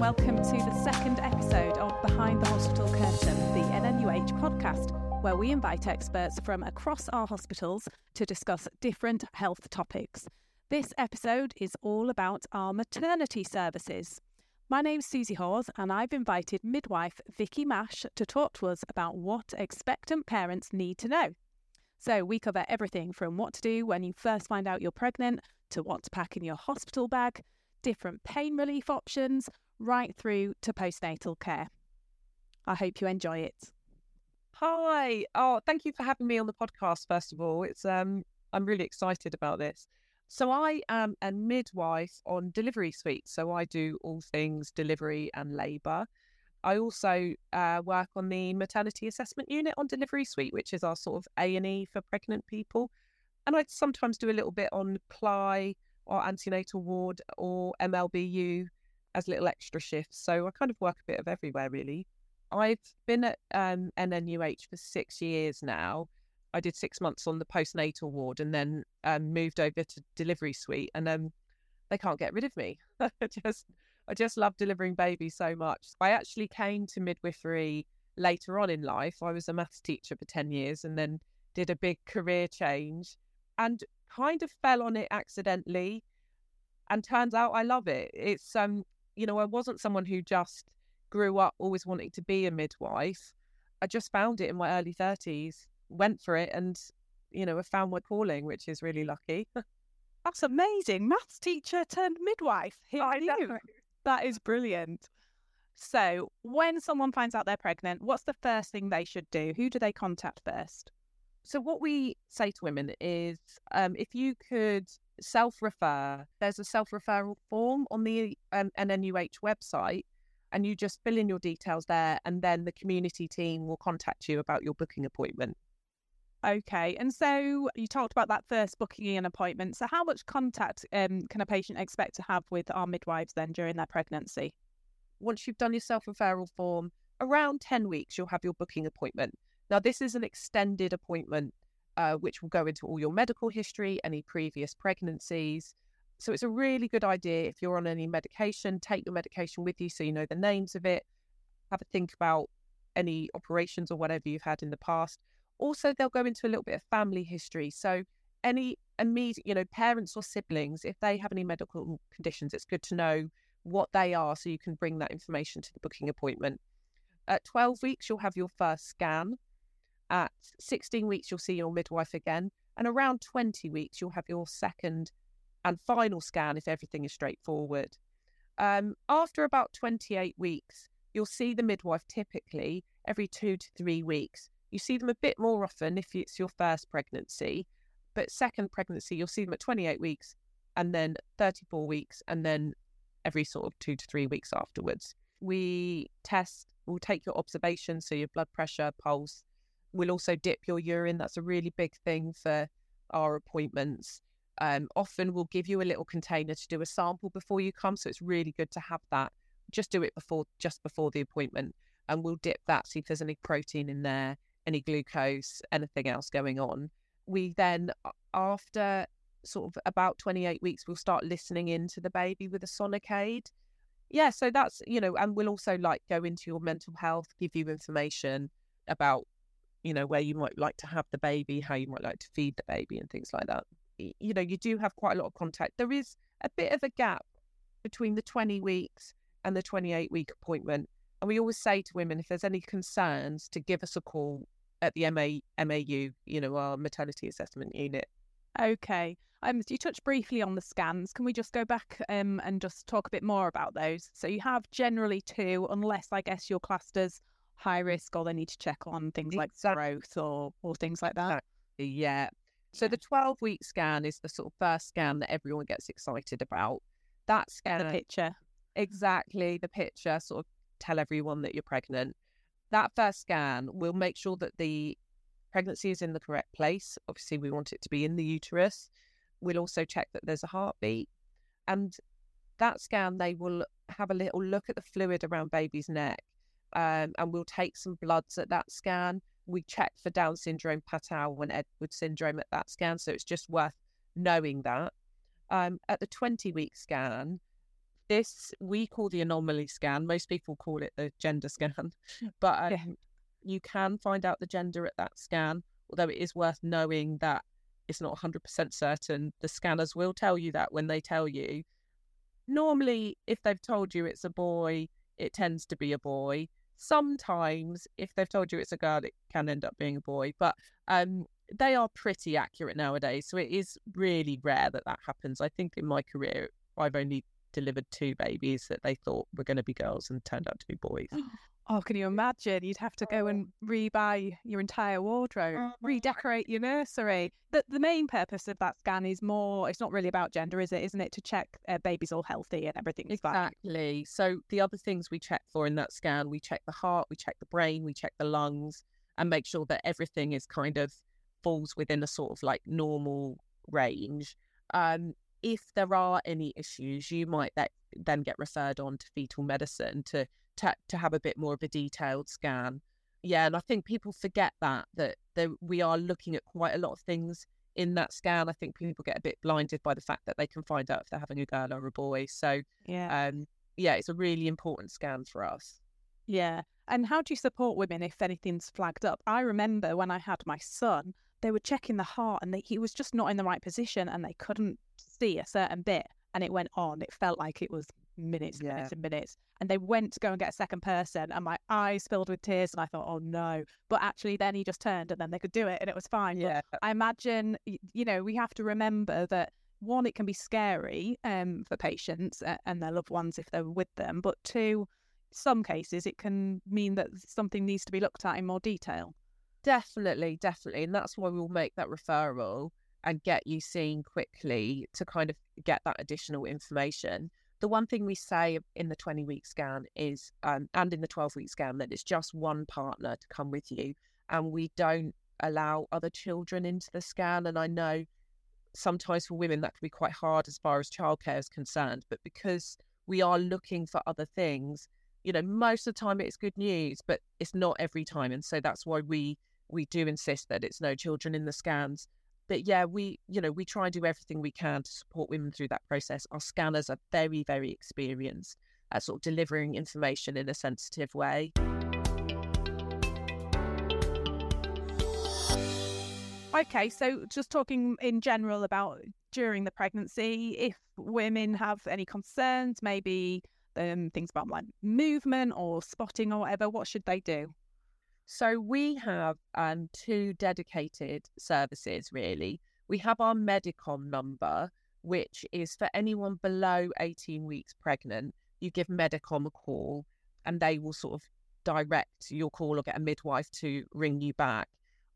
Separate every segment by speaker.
Speaker 1: welcome to the second episode of Behind the Hospital Curtain, the NNUH podcast, where we invite experts from across our hospitals to discuss different health topics. This episode is all about our maternity services. My name's Susie Hawes, and I've invited midwife Vicky Mash to talk to us about what expectant parents need to know. So, we cover everything from what to do when you first find out you're pregnant to what to pack in your hospital bag, different pain relief options, right through to postnatal care. I hope you enjoy it.
Speaker 2: Hi. Oh, thank you for having me on the podcast, first of all. It's um I'm really excited about this. So I am a midwife on Delivery Suite. So I do all things delivery and labour. I also uh, work on the maternity assessment unit on Delivery Suite, which is our sort of A and E for pregnant people. And I sometimes do a little bit on Cley or antenatal ward or MLBU as little extra shifts. So I kind of work a bit of everywhere, really. I've been at um, NNUH for six years now. I did six months on the postnatal ward and then um, moved over to delivery suite, and um, they can't get rid of me. I just, I just love delivering babies so much. I actually came to midwifery later on in life. I was a maths teacher for ten years, and then did a big career change, and kind of fell on it accidentally. And turns out I love it. It's um, you know, I wasn't someone who just grew up always wanting to be a midwife. I just found it in my early thirties went for it and, you know, I found my calling, which is really lucky.
Speaker 1: That's amazing. Maths teacher turned midwife. Who I knew? Know. That is brilliant. So, when someone finds out they're pregnant, what's the first thing they should do? Who do they contact first?
Speaker 2: So, what we say to women is um, if you could self refer, there's a self referral form on the um, NNUH website, and you just fill in your details there, and then the community team will contact you about your booking appointment.
Speaker 1: Okay, and so you talked about that first booking an appointment. So, how much contact um, can a patient expect to have with our midwives then during their pregnancy?
Speaker 2: Once you've done your self referral form, around 10 weeks, you'll have your booking appointment. Now, this is an extended appointment uh, which will go into all your medical history, any previous pregnancies. So, it's a really good idea if you're on any medication, take your medication with you so you know the names of it. Have a think about any operations or whatever you've had in the past also, they'll go into a little bit of family history. So, any immediate, you know, parents or siblings, if they have any medical conditions, it's good to know what they are so you can bring that information to the booking appointment. At 12 weeks, you'll have your first scan. At 16 weeks, you'll see your midwife again. And around 20 weeks, you'll have your second and final scan if everything is straightforward. Um, after about 28 weeks, you'll see the midwife typically every two to three weeks you see them a bit more often if it's your first pregnancy, but second pregnancy, you'll see them at 28 weeks and then 34 weeks and then every sort of two to three weeks afterwards. We test, we'll take your observations, so your blood pressure, pulse. We'll also dip your urine. That's a really big thing for our appointments. Um, often we'll give you a little container to do a sample before you come, so it's really good to have that. Just do it before, just before the appointment, and we'll dip that see if there's any protein in there any glucose, anything else going on. We then, after sort of about 28 weeks, we'll start listening into the baby with a Sonicaid. Yeah, so that's, you know, and we'll also like go into your mental health, give you information about, you know, where you might like to have the baby, how you might like to feed the baby, and things like that. You know, you do have quite a lot of contact. There is a bit of a gap between the 20 weeks and the 28 week appointment. And we always say to women, if there's any concerns, to give us a call at the MA, MAU, you know, our maternity assessment unit.
Speaker 1: Okay. Um, you touched briefly on the scans. Can we just go back um, and just talk a bit more about those? So you have generally two, unless I guess you're classed as high risk or they need to check on things like growth or, or things like that.
Speaker 2: Yeah. So the 12 week scan is the sort of first scan that everyone gets excited about. That scan.
Speaker 1: The picture.
Speaker 2: Exactly. The picture sort of tell everyone that you're pregnant that first scan will make sure that the pregnancy is in the correct place. Obviously, we want it to be in the uterus. We'll also check that there's a heartbeat. And that scan, they will have a little look at the fluid around baby's neck. Um, and we'll take some bloods at that scan. We check for Down syndrome, Patau, and Edwards syndrome at that scan. So it's just worth knowing that. Um, at the 20 week scan, this we call the anomaly scan. Most people call it the gender scan, but um, yeah. you can find out the gender at that scan. Although it is worth knowing that it's not 100% certain. The scanners will tell you that when they tell you. Normally, if they've told you it's a boy, it tends to be a boy. Sometimes, if they've told you it's a girl, it can end up being a boy. But um, they are pretty accurate nowadays. So it is really rare that that happens. I think in my career, I've only delivered two babies that they thought were going to be girls and turned out to be boys.
Speaker 1: Oh, can you imagine? You'd have to go and oh. rebuy your entire wardrobe, oh, redecorate your nursery. The, the main purpose of that scan is more, it's not really about gender, is it? Isn't it to check uh, baby's all healthy and everything
Speaker 2: Exactly. So the other things we check for in that scan, we check the heart, we check the brain, we check the lungs, and make sure that everything is kind of falls within a sort of like normal range. Um, if there are any issues, you might then get referred on to fetal medicine to to, to have a bit more of a detailed scan. Yeah, and I think people forget that that we are looking at quite a lot of things in that scan. I think people get a bit blinded by the fact that they can find out if they're having a girl or a boy. So yeah, um, yeah, it's a really important scan for us.
Speaker 1: Yeah, and how do you support women if anything's flagged up? I remember when I had my son, they were checking the heart and they, he was just not in the right position, and they couldn't see a certain bit, and it went on. It felt like it was minutes, yeah. minutes, and minutes. And they went to go and get a second person, and my eyes filled with tears. And I thought, oh no. But actually, then he just turned, and then they could do it, and it was fine. Yeah. But I imagine, you know, we have to remember that one, it can be scary um, for patients and their loved ones if they're with them. But two, some cases, it can mean that something needs to be looked at in more detail.
Speaker 2: Definitely, definitely. And that's why we'll make that referral and get you seen quickly to kind of get that additional information the one thing we say in the 20 week scan is, um, and in the 12 week scan, that it's just one partner to come with you. And we don't allow other children into the scan. And I know sometimes for women that can be quite hard as far as childcare is concerned. But because we are looking for other things, you know, most of the time it's good news, but it's not every time. And so that's why we we do insist that it's no children in the scans but yeah, we, you know, we try and do everything we can to support women through that process. Our scanners are very, very experienced at sort of delivering information in a sensitive way.
Speaker 1: Okay, so just talking in general about during the pregnancy, if women have any concerns, maybe um, things about like movement or spotting or whatever, what should they do?
Speaker 2: So we have um, two dedicated services, really. We have our Medicom number, which is for anyone below 18 weeks pregnant. You give Medicom a call and they will sort of direct your call or get a midwife to ring you back.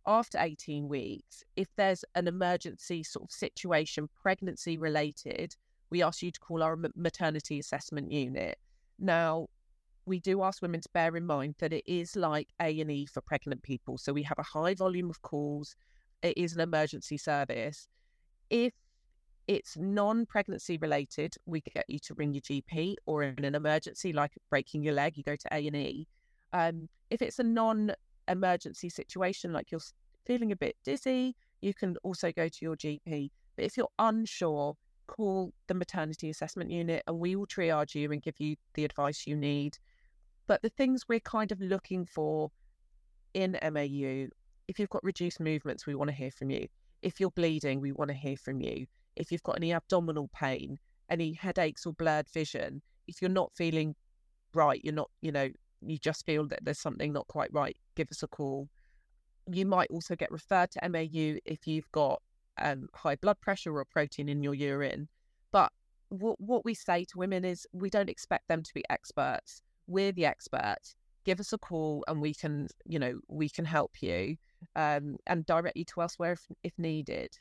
Speaker 2: After 18 weeks, if there's an emergency sort of situation, pregnancy related, we ask you to call our maternity assessment unit. Now, we do ask women to bear in mind that it is like A&E for pregnant people. So we have a high volume of calls. It is an emergency service. If it's non-pregnancy related, we get you to ring your GP or in an emergency like breaking your leg, you go to A&E. Um, if it's a non-emergency situation like you're feeling a bit dizzy, you can also go to your GP. But if you're unsure, call the maternity assessment unit and we will triage you and give you the advice you need. But the things we're kind of looking for in MAU, if you've got reduced movements, we want to hear from you. If you're bleeding, we want to hear from you. If you've got any abdominal pain, any headaches or blurred vision, if you're not feeling right, you're not, you know, you just feel that there's something not quite right, give us a call. You might also get referred to MAU if you've got um, high blood pressure or protein in your urine. But w- what we say to women is we don't expect them to be experts we're the expert. give us a call and we can you know we can help you um, and direct you to elsewhere if, if needed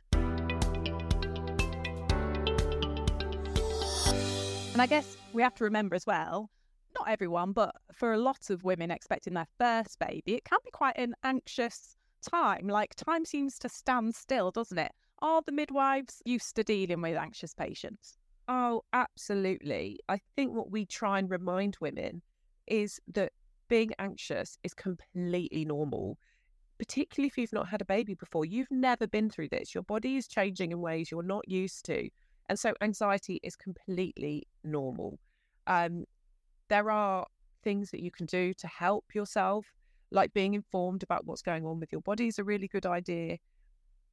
Speaker 1: and i guess we have to remember as well not everyone but for a lot of women expecting their first baby it can be quite an anxious time like time seems to stand still doesn't it are the midwives used to dealing with anxious patients
Speaker 2: Oh, absolutely. I think what we try and remind women is that being anxious is completely normal, particularly if you've not had a baby before. You've never been through this. Your body is changing in ways you're not used to. And so anxiety is completely normal. Um, there are things that you can do to help yourself, like being informed about what's going on with your body is a really good idea.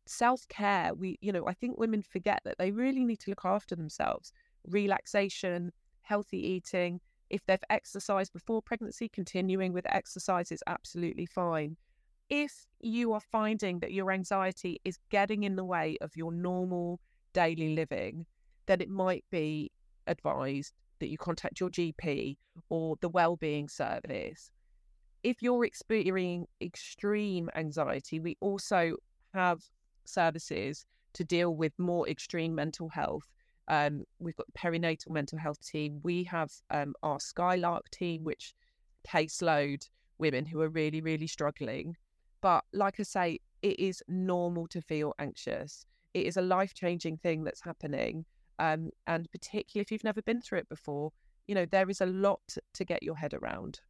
Speaker 2: Self care, we, you know, I think women forget that they really need to look after themselves. Relaxation, healthy eating. If they've exercised before pregnancy, continuing with exercise is absolutely fine. If you are finding that your anxiety is getting in the way of your normal daily living, then it might be advised that you contact your GP or the wellbeing service. If you're experiencing extreme anxiety, we also have services to deal with more extreme mental health um, we've got the perinatal mental health team. We have um, our Skylark team, which caseload women who are really, really struggling. But like I say, it is normal to feel anxious. It is a life changing thing that's happening. Um, and particularly if you've never been through it before, you know, there is a lot to get your head around.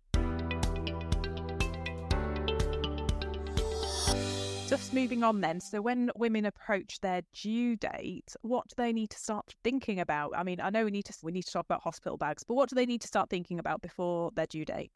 Speaker 1: Just moving on then. So, when women approach their due date, what do they need to start thinking about? I mean, I know we need to we need to talk about hospital bags, but what do they need to start thinking about before their due date?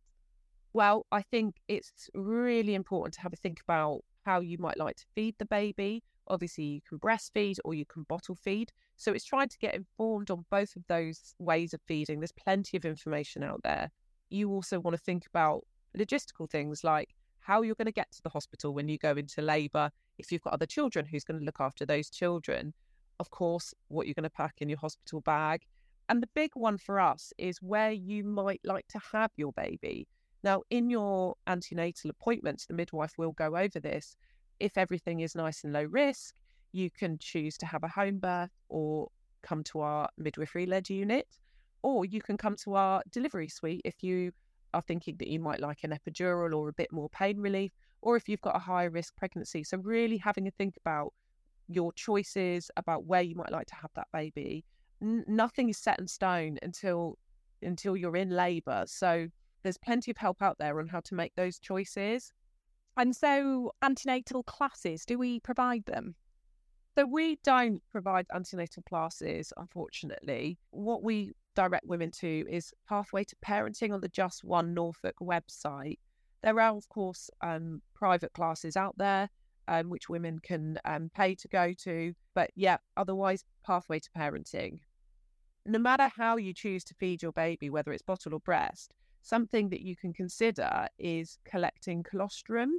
Speaker 2: Well, I think it's really important to have a think about how you might like to feed the baby. Obviously, you can breastfeed or you can bottle feed. So it's trying to get informed on both of those ways of feeding. There's plenty of information out there. You also want to think about logistical things like how you're going to get to the hospital when you go into labour, if you've got other children, who's going to look after those children, of course, what you're going to pack in your hospital bag. And the big one for us is where you might like to have your baby. Now, in your antenatal appointments, the midwife will go over this. If everything is nice and low risk, you can choose to have a home birth or come to our midwifery led unit, or you can come to our delivery suite if you are thinking that you might like an epidural or a bit more pain relief, or if you've got a high risk pregnancy. So, really having a think about your choices, about where you might like to have that baby. N- nothing is set in stone until until you're in labour. So, there's plenty of help out there on how to make those choices.
Speaker 1: And so, antenatal classes, do we provide them?
Speaker 2: So, we don't provide antenatal classes, unfortunately. What we direct women to is Pathway to Parenting on the Just One Norfolk website. There are, of course, um, private classes out there um, which women can um, pay to go to, but yeah, otherwise, Pathway to Parenting. No matter how you choose to feed your baby, whether it's bottle or breast, something that you can consider is collecting colostrum.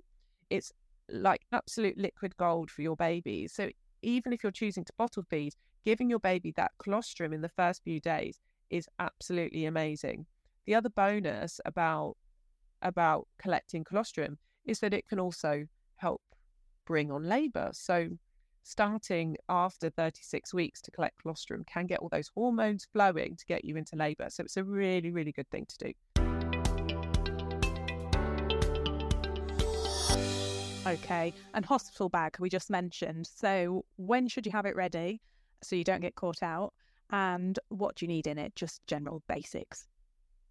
Speaker 2: It's like absolute liquid gold for your baby. So even if you're choosing to bottle feed, giving your baby that colostrum in the first few days is absolutely amazing. The other bonus about about collecting colostrum is that it can also help bring on labour. So starting after 36 weeks to collect colostrum can get all those hormones flowing to get you into labour. So it's a really, really good thing to do.
Speaker 1: Okay, and hospital bag we just mentioned. So when should you have it ready so you don't get caught out? And what do you need in it? Just general basics.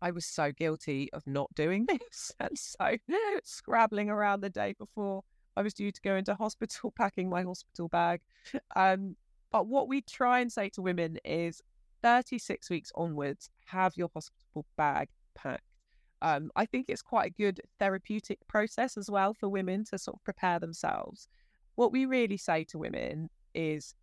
Speaker 2: I was so guilty of not doing this. And so scrabbling around the day before I was due to go into hospital, packing my hospital bag. Um, but what we try and say to women is 36 weeks onwards, have your hospital bag packed. Um, I think it's quite a good therapeutic process as well for women to sort of prepare themselves. What we really say to women is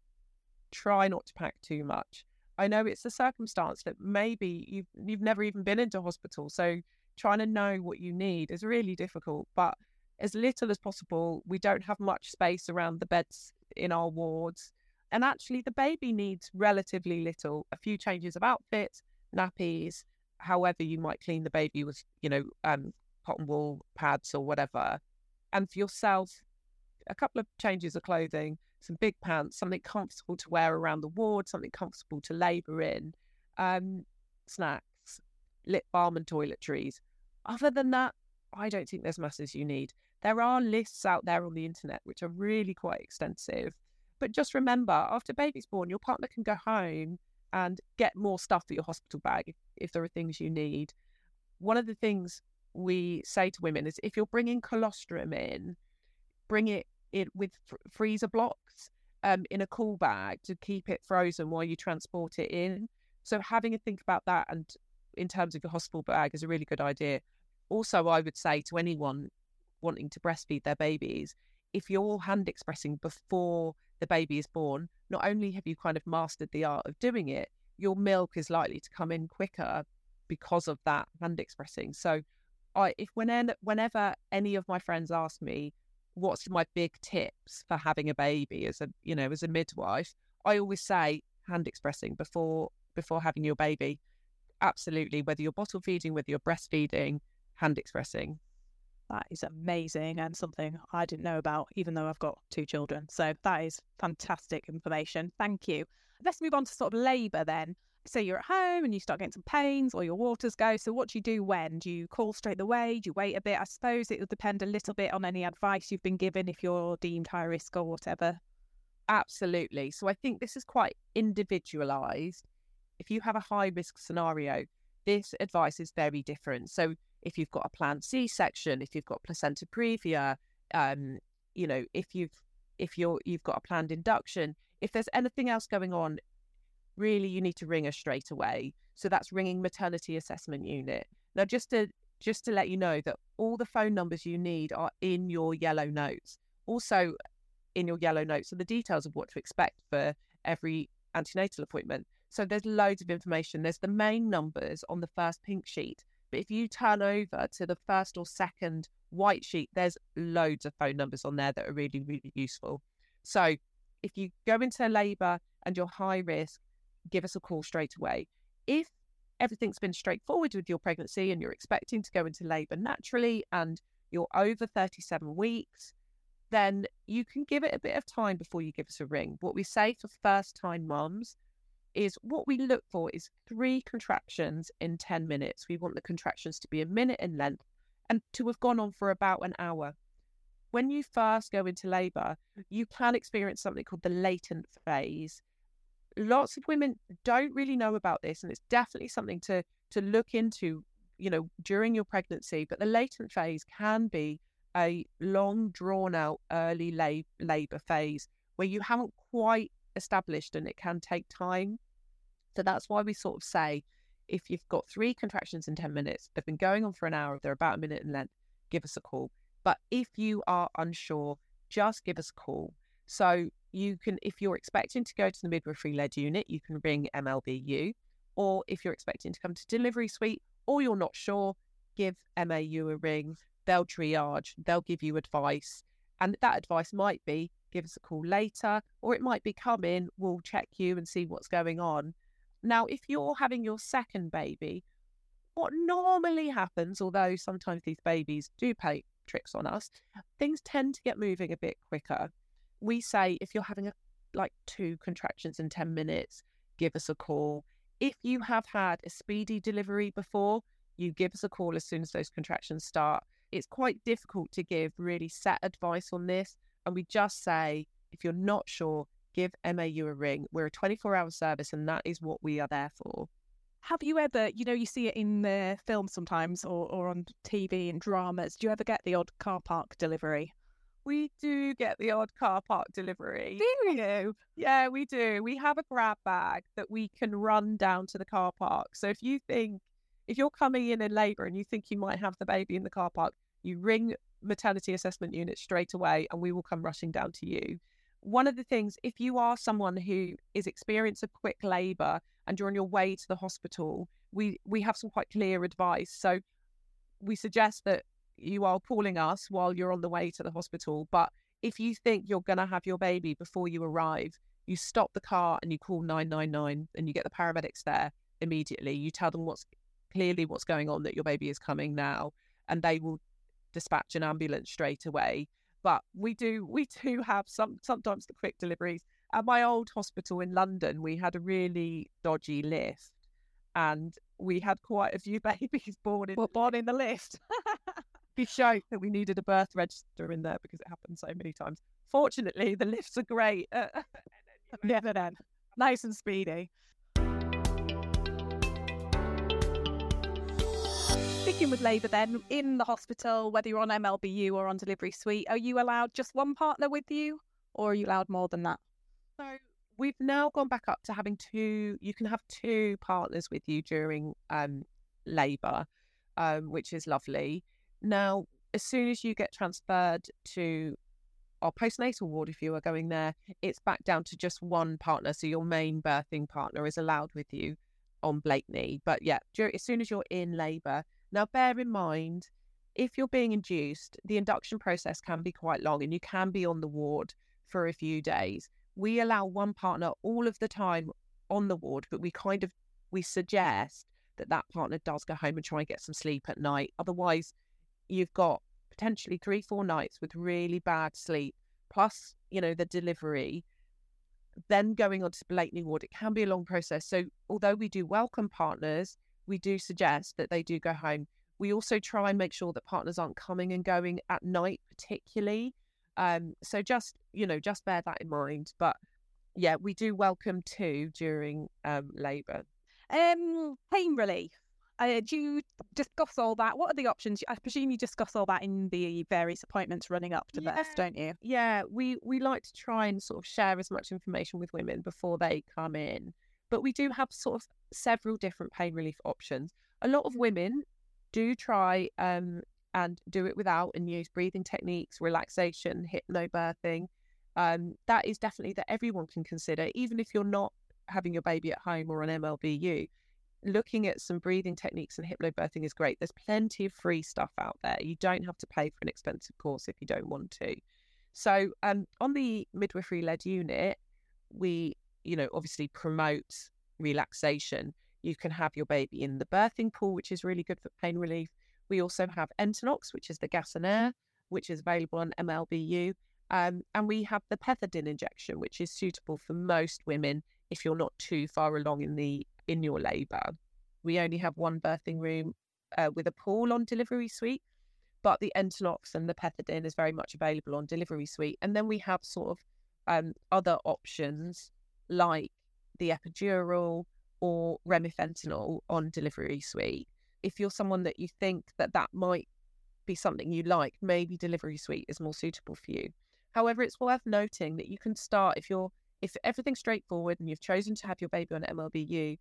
Speaker 2: try not to pack too much. I know it's a circumstance that maybe you've you've never even been into hospital, so trying to know what you need is really difficult. But as little as possible, we don't have much space around the beds in our wards, and actually the baby needs relatively little. A few changes of outfit, nappies, however you might clean the baby with you know um, cotton wool pads or whatever, and for yourself, a couple of changes of clothing some big pants, something comfortable to wear around the ward, something comfortable to labour in, um, snacks, lip balm and toiletries. Other than that, I don't think there's masses you need. There are lists out there on the internet which are really quite extensive. But just remember, after baby's born, your partner can go home and get more stuff for your hospital bag if, if there are things you need. One of the things we say to women is if you're bringing colostrum in, bring it it with fr- freezer blocks um, in a cool bag to keep it frozen while you transport it in. So having a think about that and in terms of your hospital bag is a really good idea. Also, I would say to anyone wanting to breastfeed their babies, if you're hand expressing before the baby is born, not only have you kind of mastered the art of doing it, your milk is likely to come in quicker because of that hand expressing. So, I if whenever whenever any of my friends ask me what's my big tips for having a baby as a you know as a midwife, I always say hand expressing before before having your baby. Absolutely, whether you're bottle feeding, whether you're breastfeeding, hand expressing.
Speaker 1: That is amazing and something I didn't know about, even though I've got two children. So that is fantastic information. Thank you. Let's move on to sort of labour then. Say you're at home and you start getting some pains or your waters go. So, what do you do when? Do you call straight away? Do you wait a bit? I suppose it will depend a little bit on any advice you've been given if you're deemed high risk or whatever.
Speaker 2: Absolutely. So, I think this is quite individualised. If you have a high risk scenario, this advice is very different. So, if you've got a planned C-section, if you've got placenta previa, um, you know, if you've if you're you've got a planned induction, if there's anything else going on, really you need to ring us straight away. So that's ringing maternity assessment unit. Now, just to just to let you know that all the phone numbers you need are in your yellow notes. Also, in your yellow notes are the details of what to expect for every antenatal appointment. So there's loads of information. There's the main numbers on the first pink sheet, but if you turn over to the first or second white sheet, there's loads of phone numbers on there that are really, really useful. So if you go into labour and you're high risk, give us a call straight away. If everything's been straightforward with your pregnancy and you're expecting to go into labour naturally and you're over 37 weeks, then you can give it a bit of time before you give us a ring. What we say for first time mums is what we look for is three contractions in 10 minutes. We want the contractions to be a minute in length and to have gone on for about an hour. When you first go into labour, you can experience something called the latent phase. Lots of women don't really know about this, and it's definitely something to to look into, you know, during your pregnancy. But the latent phase can be a long, drawn out early lab- labour phase where you haven't quite established and it can take time. So that's why we sort of say if you've got three contractions in 10 minutes, they've been going on for an hour, they're about a minute in length, give us a call. But if you are unsure, just give us a call. So you can, if you're expecting to go to the midwifery led unit, you can ring MLBU. Or if you're expecting to come to delivery suite or you're not sure, give MAU a ring. They'll triage, they'll give you advice. And that advice might be give us a call later, or it might be come in, we'll check you and see what's going on. Now, if you're having your second baby, what normally happens, although sometimes these babies do play tricks on us, things tend to get moving a bit quicker. We say if you're having a, like two contractions in 10 minutes, give us a call. If you have had a speedy delivery before, you give us a call as soon as those contractions start. It's quite difficult to give really set advice on this and we just say, if you're not sure, give MAU a ring. We're a 24 hour service, and that is what we are there for.
Speaker 1: Have you ever, you know, you see it in the film sometimes or, or on TV and dramas. Do you ever get the odd car park delivery?
Speaker 2: We do get the odd car park delivery.
Speaker 1: Do you?
Speaker 2: Yeah, we do. We have a grab bag that we can run down to the car park. So if you think, if you're coming in in labour and you think you might have the baby in the car park, you ring maternity assessment unit straight away and we will come rushing down to you. One of the things, if you are someone who is experiencing a quick labour and you're on your way to the hospital, we, we have some quite clear advice. So we suggest that you are calling us while you're on the way to the hospital. But if you think you're going to have your baby before you arrive, you stop the car and you call 999 and you get the paramedics there immediately. You tell them what's clearly what's going on, that your baby is coming now, and they will dispatch an ambulance straight away. But we do we do have some sometimes the quick deliveries. At my old hospital in London, we had a really dodgy lift, and we had quite a few babies born in
Speaker 1: born in the lift.
Speaker 2: we showed that we needed a birth register in there because it happened so many times. Fortunately, the lifts are great.
Speaker 1: yeah, then nice and speedy. Sticking with labour then, in the hospital, whether you're on MLBU or on delivery suite, are you allowed just one partner with you or are you allowed more than that?
Speaker 2: So we've now gone back up to having two, you can have two partners with you during um, labour, um, which is lovely. Now, as soon as you get transferred to our postnatal ward, if you are going there, it's back down to just one partner. So your main birthing partner is allowed with you on Blakeney. But yeah, as soon as you're in labour, now bear in mind, if you're being induced, the induction process can be quite long and you can be on the ward for a few days. We allow one partner all of the time on the ward, but we kind of we suggest that that partner does go home and try and get some sleep at night. Otherwise, you've got potentially three, four nights with really bad sleep, plus, you know, the delivery, then going on to Blakeney ward, it can be a long process. So, although we do welcome partners, we do suggest that they do go home. We also try and make sure that partners aren't coming and going at night, particularly. Um, so just you know, just bear that in mind. But yeah, we do welcome two during um, labour.
Speaker 1: Um, pain relief. Uh, do you discuss all that? What are the options? I presume you discuss all that in the various appointments running up to yeah, birth, don't you?
Speaker 2: Yeah, we we like to try and sort of share as much information with women before they come in, but we do have sort of several different pain relief options. A lot of women do try um, and do it without and use breathing techniques, relaxation, hypnobirthing. Um, that is definitely that everyone can consider, even if you're not having your baby at home or on MLBU looking at some breathing techniques and hypnobirthing is great. There's plenty of free stuff out there. You don't have to pay for an expensive course if you don't want to. So, um, on the midwifery led unit, we, you know, obviously promote relaxation. You can have your baby in the birthing pool, which is really good for pain relief. We also have Entonox, which is the gas and air, which is available on MLBU. Um, and we have the pethidine injection, which is suitable for most women if you're not too far along in the in your labour. We only have one birthing room uh, with a pool on delivery suite, but the Entonox and the Pethidine is very much available on delivery suite. And then we have sort of um, other options like the epidural or remifentanil on delivery suite. If you're someone that you think that that might be something you like, maybe delivery suite is more suitable for you. However, it's worth noting that you can start if you're if everything's straightforward and you've chosen to have your baby on MLBU,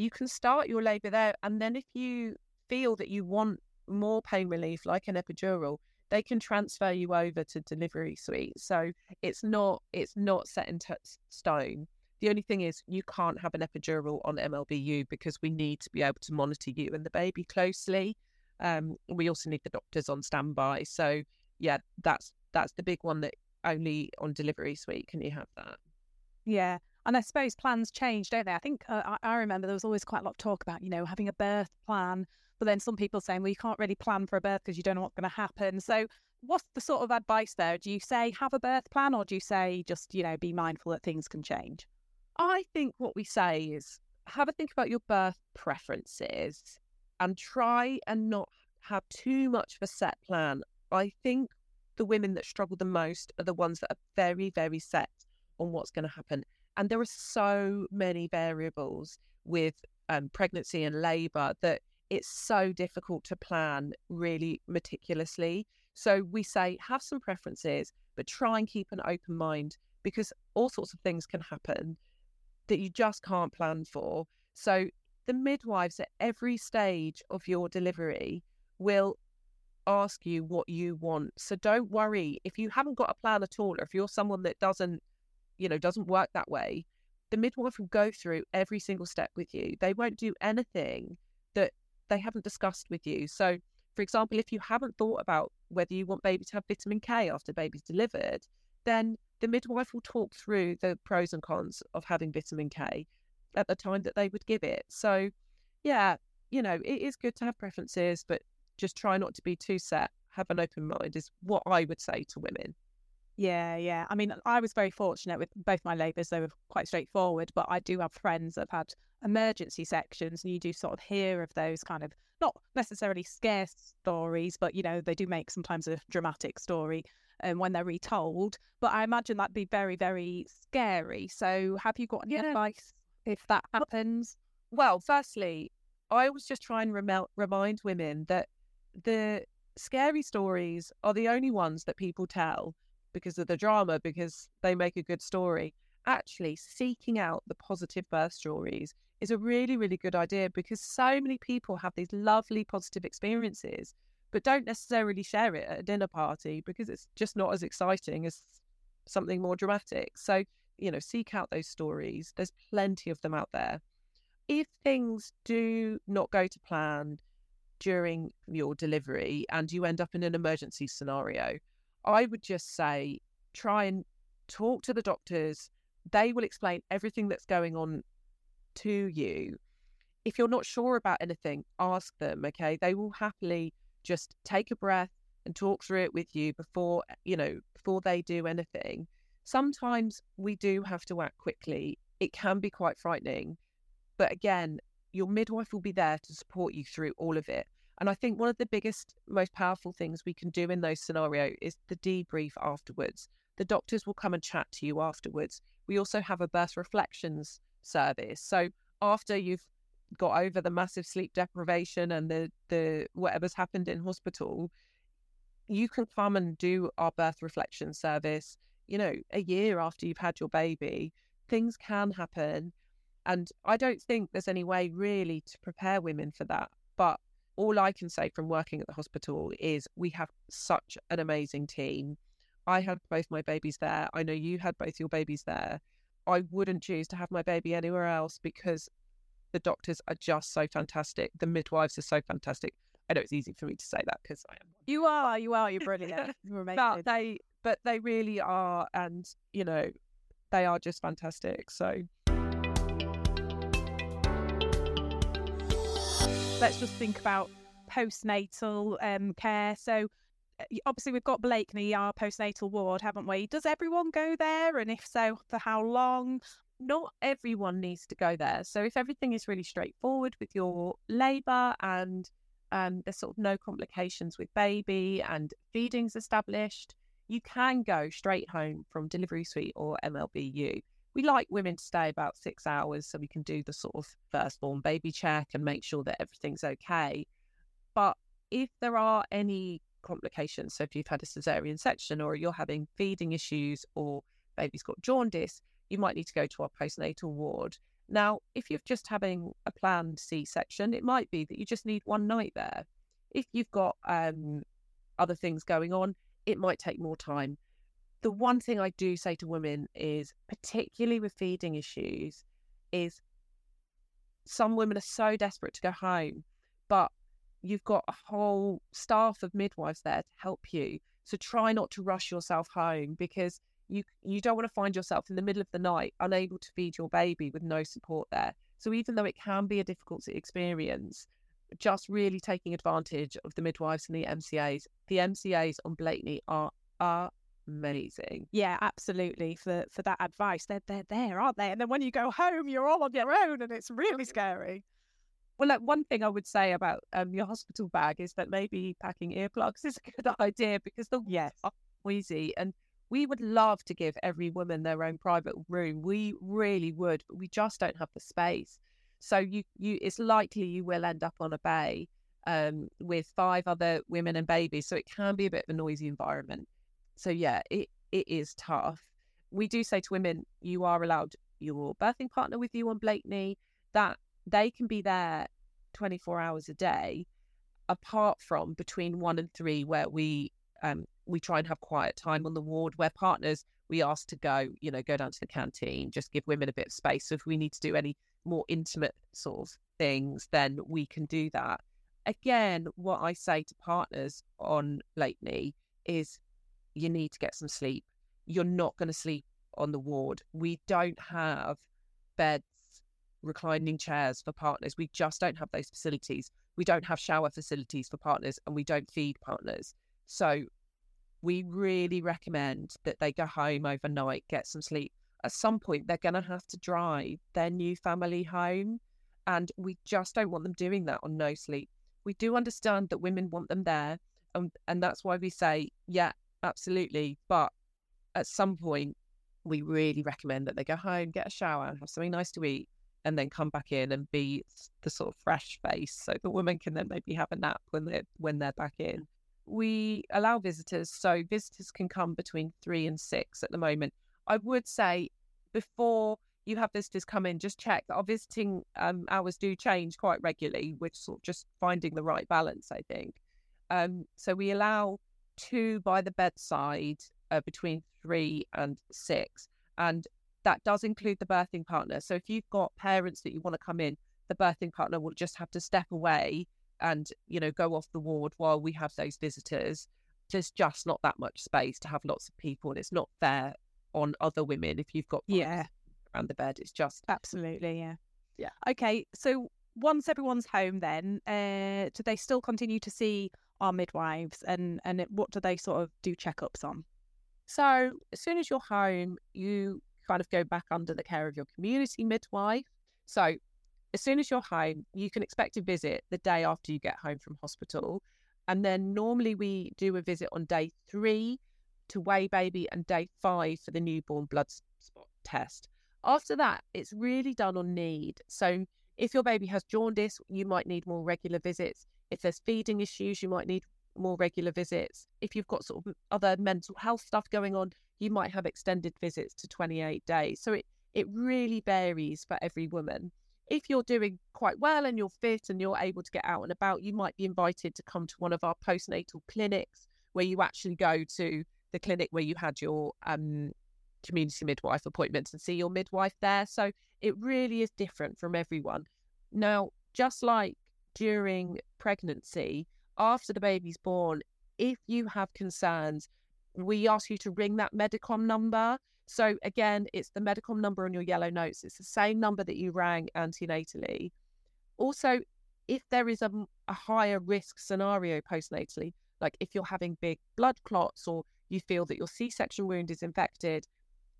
Speaker 2: you can start your labour there. And then if you feel that you want more pain relief, like an epidural, they can transfer you over to delivery suite. So it's not it's not set in t- stone. The only thing is you can't have an epidural on MLBU because we need to be able to monitor you and the baby closely. Um, we also need the doctors on standby. So yeah, that's that's the big one that only on delivery suite can you have that.
Speaker 1: Yeah. And I suppose plans change, don't they? I think uh, I, remember there was always quite a lot of talk about, you know, having a birth plan, but then some people saying, well, you can't really plan for a birth because you don't know what's going to happen. So, what's the sort of advice there? Do you say have a birth plan or do you say just, you know, be mindful that things can change?
Speaker 2: I think what we say is have a think about your birth preferences and try and not have too much of a set plan. I think the women that struggle the most are the ones that are very, very set on what's going to happen. And there are so many variables with um, pregnancy and labour that it's so difficult to plan really meticulously. So we say have some preferences, but try and keep an open mind because all sorts of things can happen that you just can't plan for. So the midwives at every stage of your delivery will ask you what you want. So don't worry if you haven't got a plan at all, or if you're someone that doesn't you know, doesn't work that way, the midwife will go through every single step with you. They won't do anything that they haven't discussed with you. So, for example, if you haven't thought about whether you want baby to have vitamin K after baby's delivered, then the midwife will talk through the pros and cons of having vitamin K at the time that they would give it. So, yeah, you know, it is good to have preferences, but just try not to be too set. Have an open mind, is what I would say to women.
Speaker 1: Yeah, yeah. I mean, I was very fortunate with both my labours. They were quite straightforward, but I do have friends that have had emergency sections, and you do sort of hear of those kind of not necessarily scare stories, but you know, they do make sometimes a dramatic story um, when they're retold. But I imagine that'd be very, very scary. So, have you got any yeah. advice if that happens?
Speaker 2: Well, firstly, I always just try and rem- remind women that the scary stories are the only ones that people tell because of the drama, because they make a good story. actually seeking out the positive birth stories is a really, really good idea because so many people have these lovely positive experiences, but don't necessarily share it at a dinner party because it's just not as exciting as something more dramatic. So, you know, seek out those stories. There's plenty of them out there. If things do not go to plan during your delivery and you end up in an emergency scenario, I would just say try and talk to the doctors. They will explain everything that's going on to you. If you're not sure about anything, ask them, okay? They will happily just take a breath and talk through it with you before, you know, before they do anything. Sometimes we do have to act quickly. It can be quite frightening. But again, your midwife will be there to support you through all of it. And I think one of the biggest, most powerful things we can do in those scenarios is the debrief afterwards. The doctors will come and chat to you afterwards. We also have a birth reflections service. So after you've got over the massive sleep deprivation and the the whatever's happened in hospital, you can come and do our birth reflection service. You know, a year after you've had your baby, things can happen, and I don't think there's any way really to prepare women for that. But all I can say from working at the hospital is we have such an amazing team. I had both my babies there. I know you had both your babies there. I wouldn't choose to have my baby anywhere else because the doctors are just so fantastic. The midwives are so fantastic. I know it's easy for me to say that because I am.
Speaker 1: You are, you are, you're brilliant. You're amazing.
Speaker 2: but they, but they really are, and you know, they are just fantastic. So
Speaker 1: let's just think about postnatal um, care. So obviously we've got Blakeney, our postnatal ward, haven't we? Does everyone go there? And if so, for how long?
Speaker 2: Not everyone needs to go there. So if everything is really straightforward with your labour and um, there's sort of no complications with baby and feeding's established, you can go straight home from delivery suite or MLBU. We like women to stay about six hours so we can do the sort of firstborn baby check and make sure that everything's okay. But if there are any complications. So if you've had a cesarean section or you're having feeding issues or baby's got jaundice, you might need to go to our postnatal ward. Now, if you're just having a planned C section, it might be that you just need one night there. If you've got um, other things going on, it might take more time. The one thing I do say to women is, particularly with feeding issues, is some women are so desperate to go home, but you've got a whole staff of midwives there to help you. So try not to rush yourself home because you you don't want to find yourself in the middle of the night unable to feed your baby with no support there. So even though it can be a difficult experience, just really taking advantage of the midwives and the MCAs. The MCAs on Blakeney are amazing.
Speaker 1: Yeah, absolutely. For for that advice, they're they're there, aren't they? And then when you go home, you're all on your own, and it's really scary.
Speaker 2: Well, like one thing I would say about um, your hospital bag is that maybe packing earplugs is a good idea because the
Speaker 1: yes
Speaker 2: are noisy, and we would love to give every woman their own private room. We really would, but we just don't have the space. So you, you, it's likely you will end up on a bay um, with five other women and babies. So it can be a bit of a noisy environment. So yeah, it it is tough. We do say to women, you are allowed your birthing partner with you on Blakeney. That they can be there 24 hours a day apart from between one and three where we um, we try and have quiet time on the ward where partners we ask to go you know go down to the canteen just give women a bit of space so if we need to do any more intimate sort of things then we can do that again what i say to partners on Blakeney is you need to get some sleep you're not going to sleep on the ward we don't have beds reclining chairs for partners. We just don't have those facilities. We don't have shower facilities for partners and we don't feed partners. So we really recommend that they go home overnight, get some sleep. At some point, they're going to have to drive their new family home. And we just don't want them doing that on no sleep. We do understand that women want them there. And, and that's why we say, yeah, absolutely. But at some point, we really recommend that they go home, get a shower, have something nice to eat, and then come back in and be the sort of fresh face so the woman can then maybe have a nap when they're when they're back in we allow visitors so visitors can come between three and six at the moment i would say before you have visitors come in, just check that our visiting um, hours do change quite regularly. We're sort of just finding the right balance, I think. Um, so we allow two by the bedside uh, between three and six. And that does include the birthing partner. So if you've got parents that you want to come in, the birthing partner will just have to step away and, you know, go off the ward while we have those visitors. There's just not that much space to have lots of people, and it's not fair on other women if you've got
Speaker 1: yeah
Speaker 2: around the bed. It's just
Speaker 1: absolutely yeah
Speaker 2: yeah.
Speaker 1: Okay, so once everyone's home, then uh, do they still continue to see our midwives, and and it, what do they sort of do checkups on?
Speaker 2: So as soon as you're home, you kind of go back under the care of your community midwife. So as soon as you're home, you can expect a visit the day after you get home from hospital. And then normally we do a visit on day three to weigh baby and day five for the newborn blood spot test. After that, it's really done on need. So if your baby has jaundice, you might need more regular visits. If there's feeding issues, you might need more regular visits. If you've got sort of other mental health stuff going on, you might have extended visits to 28 days. So it, it really varies for every woman. If you're doing quite well and you're fit and you're able to get out and about, you might be invited to come to one of our postnatal clinics where you actually go to the clinic where you had your um, community midwife appointments and see your midwife there. So it really is different from everyone. Now, just like during pregnancy, after the baby's born, if you have concerns, we ask you to ring that Medicom number. So again, it's the Medicom number on your yellow notes. It's the same number that you rang antenatally. Also, if there is a, a higher risk scenario postnatally, like if you're having big blood clots or you feel that your C-section wound is infected,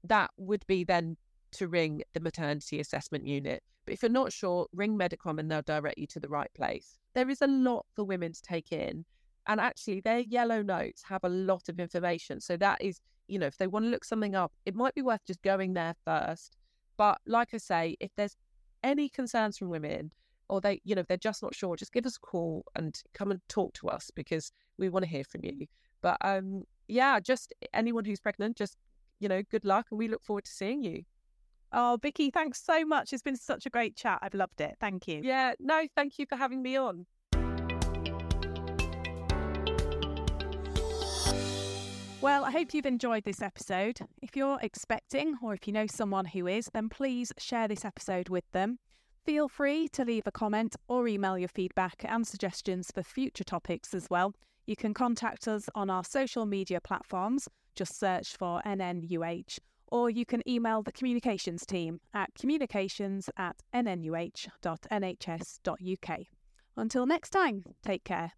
Speaker 2: that would be then to ring the maternity assessment unit. But if you're not sure, ring Medicom and they'll direct you to the right place. There is a lot for women to take in. And actually, their yellow notes have a lot of information. So that is, you know, if they want to look something up, it might be worth just going there first. But like I say, if there's any concerns from women or they, you know, they're just not sure, just give us a call and come and talk to us because we want to hear from you. But um, yeah, just anyone who's pregnant, just, you know, good luck and we look forward to seeing you.
Speaker 1: Oh, Vicky, thanks so much. It's been such a great chat. I've loved it. Thank you.
Speaker 2: Yeah, no, thank you for having me on.
Speaker 1: Well, I hope you've enjoyed this episode. If you're expecting or if you know someone who is, then please share this episode with them. Feel free to leave a comment or email your feedback and suggestions for future topics as well. You can contact us on our social media platforms, just search for NNUH or you can email the communications team at communications at nnuh.nhs.uk. Until next time, take care.